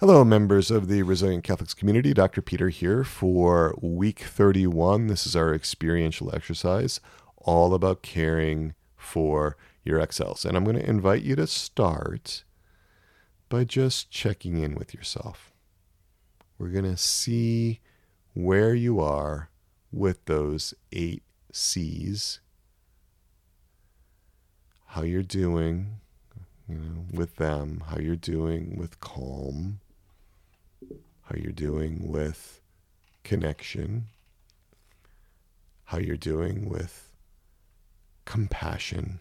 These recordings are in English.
Hello, members of the Resilient Catholics community. Dr. Peter here for week 31. This is our experiential exercise, all about caring for your exiles. And I'm going to invite you to start by just checking in with yourself. We're going to see where you are with those eight C's, how you're doing you know, with them, how you're doing with calm how you're doing with connection, how you're doing with compassion.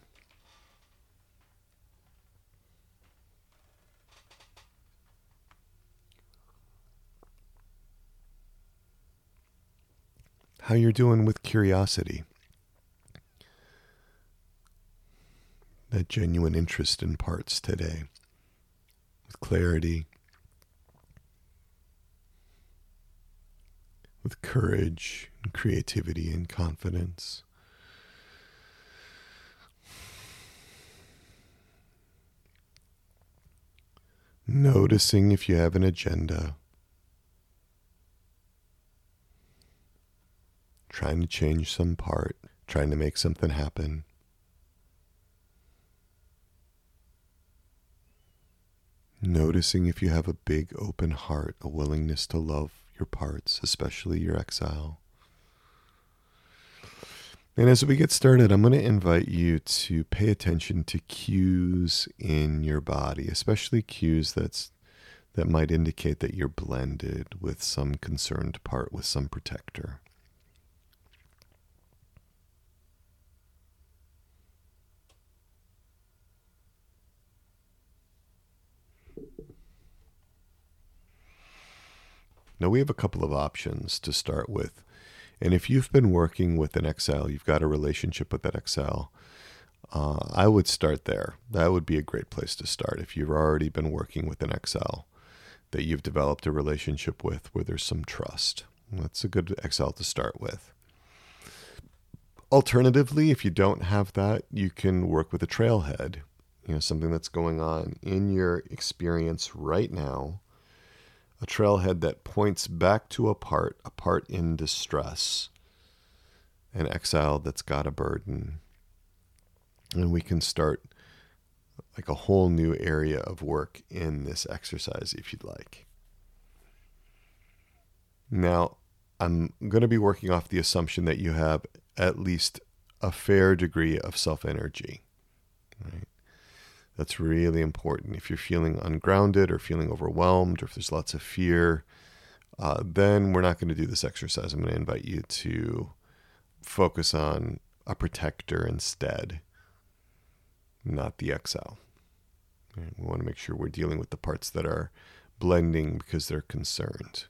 How you're doing with curiosity, that genuine interest in parts today, with clarity, with courage and creativity and confidence. Noticing if you have an agenda. Trying to change some part, trying to make something happen. Noticing if you have a big open heart, a willingness to love your parts, especially your exile. And as we get started, I'm going to invite you to pay attention to cues in your body, especially cues that's that might indicate that you're blended with some concerned part, with some protector. Now, we have a couple of options to start with. And if you've been working with an exile, you've got a relationship with that exile, uh, I would start there. That would be a great place to start. If you've already been working with an exile that you've developed a relationship with where there's some trust, that's a good exile to start with. Alternatively, if you don't have that, you can work with a trailhead, you know, something that's going on in your experience right now a trailhead that points back to a part, a part in distress, an exile that's got a burden. And we can start like a whole new area of work in this exercise if you'd like. Now, I'm going to be working off the assumption that you have at least a fair degree of self energy. Right? That's really important. If you're feeling ungrounded or feeling overwhelmed or if there's lots of fear, uh, then we're not going to do this exercise. I'm going to invite you to focus on a protector instead, not the exile. We want to make sure we're dealing with the parts that are blending because they're concerned.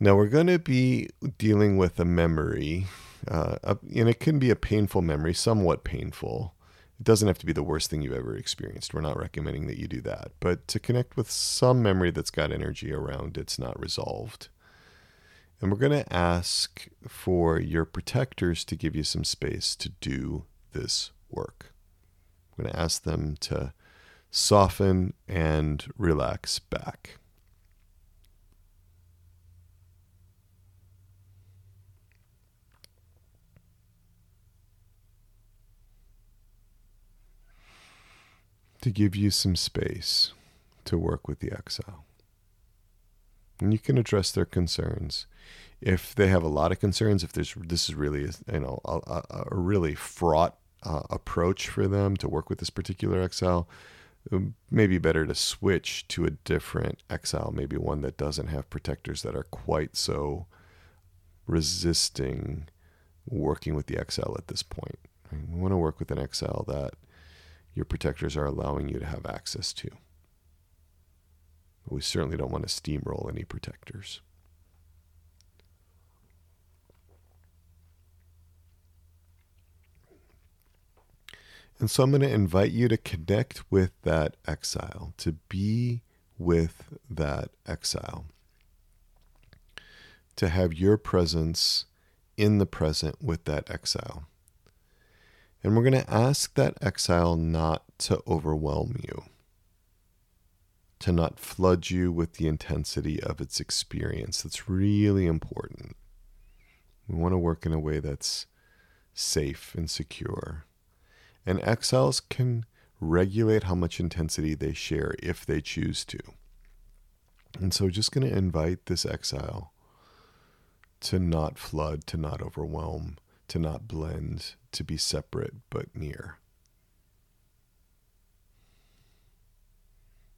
Now we're going to be dealing with a memory, uh, and it can be a painful memory, somewhat painful. It doesn't have to be the worst thing you've ever experienced. We're not recommending that you do that. But to connect with some memory that's got energy around it's not resolved. And we're going to ask for your protectors to give you some space to do this work. We're going to ask them to soften and relax back. To give you some space to work with the exile. And you can address their concerns. If they have a lot of concerns, if there's this is really you know a, a really fraught uh, approach for them to work with this particular exile, um, maybe better to switch to a different exile, maybe one that doesn't have protectors that are quite so resisting working with the exile at this point. We want to work with an exile that your protectors are allowing you to have access to. But we certainly don't want to steamroll any protectors. And so I'm going to invite you to connect with that exile, to be with that exile, to have your presence in the present with that exile. And we're going to ask that exile not to overwhelm you, to not flood you with the intensity of its experience. That's really important. We want to work in a way that's safe and secure. And exiles can regulate how much intensity they share if they choose to. And so, just going to invite this exile to not flood, to not overwhelm, to not blend, to be separate but near.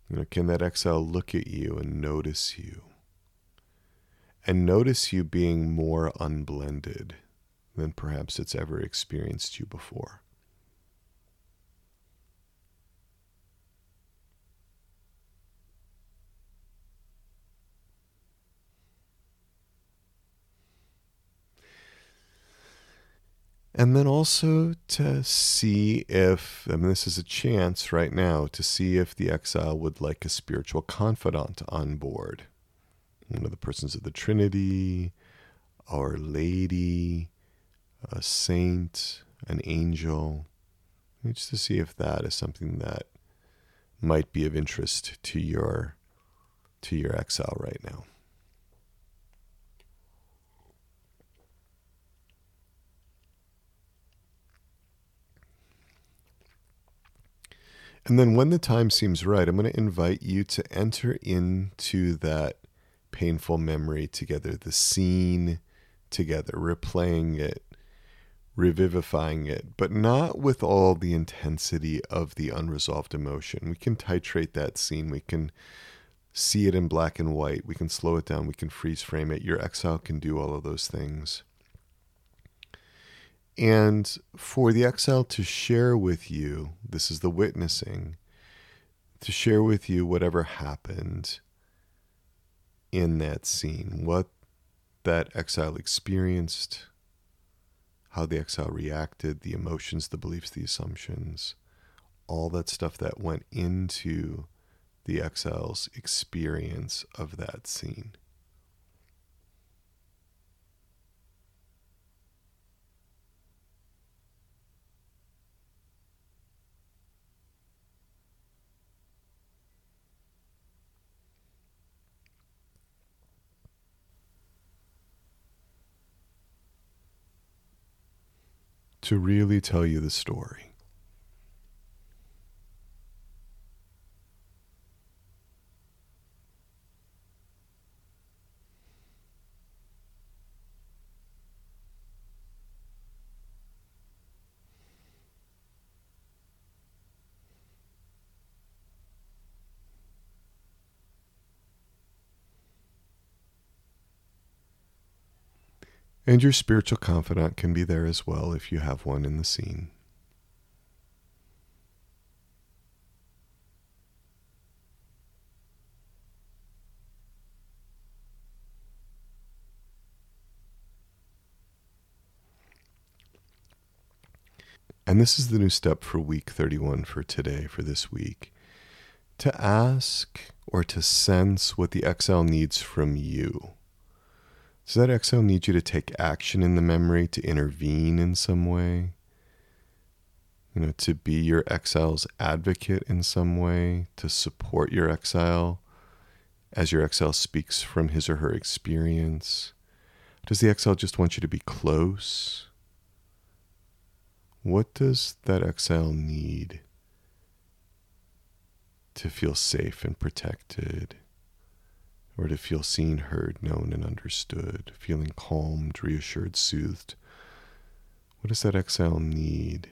You know, can that exile look at you and notice you? And notice you being more unblended than perhaps it's ever experienced you before. And then also to see if, I mean, this is a chance right now to see if the exile would like a spiritual confidant on board. One of the persons of the Trinity, Our Lady, a saint, an angel, just to see if that is something that might be of interest to your to your exile right now. And then when the time seems right, I'm going to invite you to enter into that painful memory together, the scene together, replaying it, revivifying it, but not with all the intensity of the unresolved emotion. We can titrate that scene. We can see it in black and white. We can slow it down. We can freeze frame it. Your exile can do all of those things. And for the exile to share with you, this is the witnessing, to share with you whatever happened in that scene, what that exile experienced, how the exile reacted, the emotions, the beliefs, the assumptions, all that stuff that went into the exile's experience of that scene. To really tell you the story. And your spiritual confidant can be there as well if you have one in the scene. And this is the new step for week 31 for today, for this week. To ask or to sense what the exile needs from you. Does that exile need you to take action in the memory, to intervene in some way? You know, to be your exile's advocate in some way, to support your exile as your exile speaks from his or her experience? Does the exile just want you to be close? What does that exile need to feel safe and protected? Or to feel seen, heard, known, and understood, feeling calmed, reassured, soothed. What does that exile need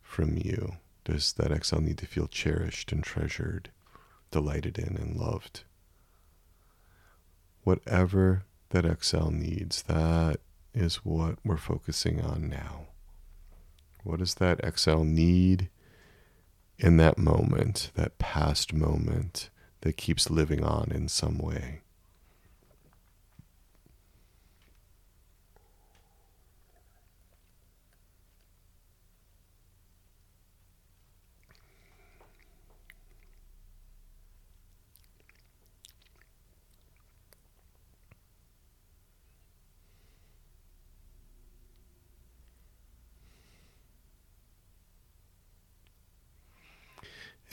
from you? Does that exile need to feel cherished and treasured, delighted in and loved? Whatever that exile needs, that is what we're focusing on now. What does that exile need in that moment, that past moment? That keeps living on in some way.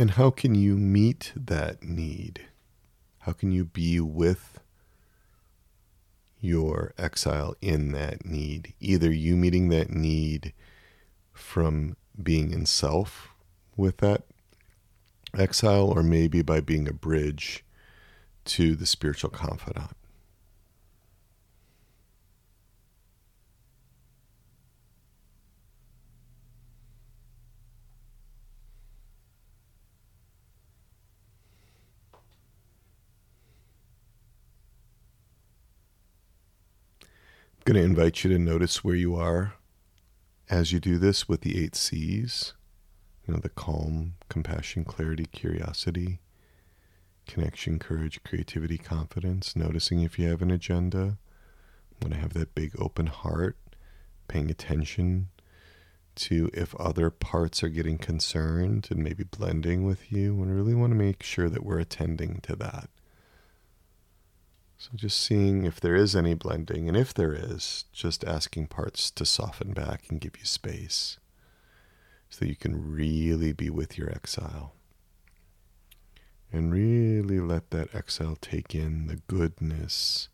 And how can you meet that need? How can you be with your exile in that need? Either you meeting that need from being in self with that exile, or maybe by being a bridge to the spiritual confidant. Going to invite you to notice where you are as you do this with the eight C's. You know, the calm, compassion, clarity, curiosity, connection, courage, creativity, confidence. Noticing if you have an agenda. I'm going to have that big open heart, paying attention to if other parts are getting concerned and maybe blending with you. And really want to make sure that we're attending to that. So just seeing if there is any blending, and if there is, just asking parts to soften back and give you space so you can really be with your exile. And really let that exile take in the goodness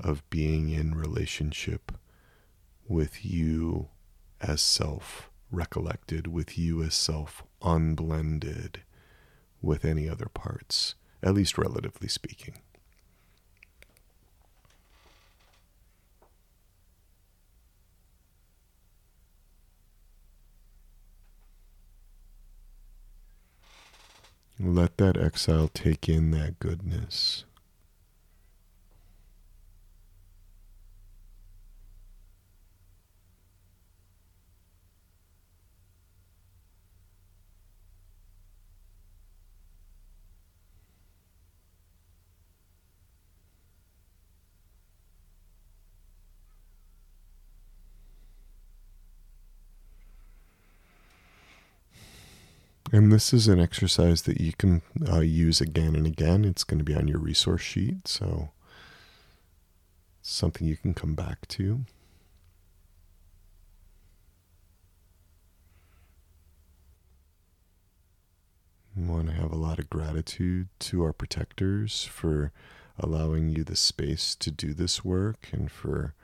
of being in relationship with you as self recollected, with you as self unblended with any other parts, at least relatively speaking. Let that exile take in that goodness. And this is an exercise that you can uh, use again and again. It's going to be on your resource sheet, so something you can come back to. We want to have a lot of gratitude to our protectors for allowing you the space to do this work and for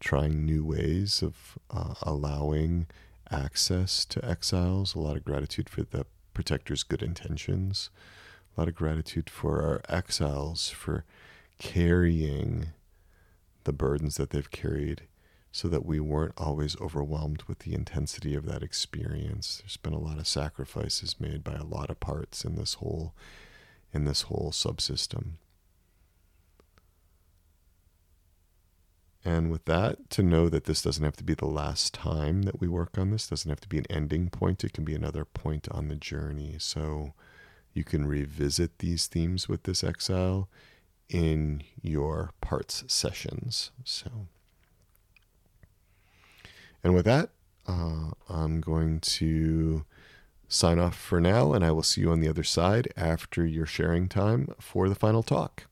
trying new ways of uh, allowing access to exiles, a lot of gratitude for the protector's good intentions, a lot of gratitude for our exiles for carrying the burdens that they've carried so that we weren't always overwhelmed with the intensity of that experience. There's been a lot of sacrifices made by a lot of parts in this whole in this whole subsystem. And with that, to know that this doesn't have to be the last time that we work on this, doesn't have to be an ending point, it can be another point on the journey. So you can revisit these themes with this exile in your parts sessions. So, and with that, uh, I'm going to sign off for now, and I will see you on the other side after your sharing time for the final talk.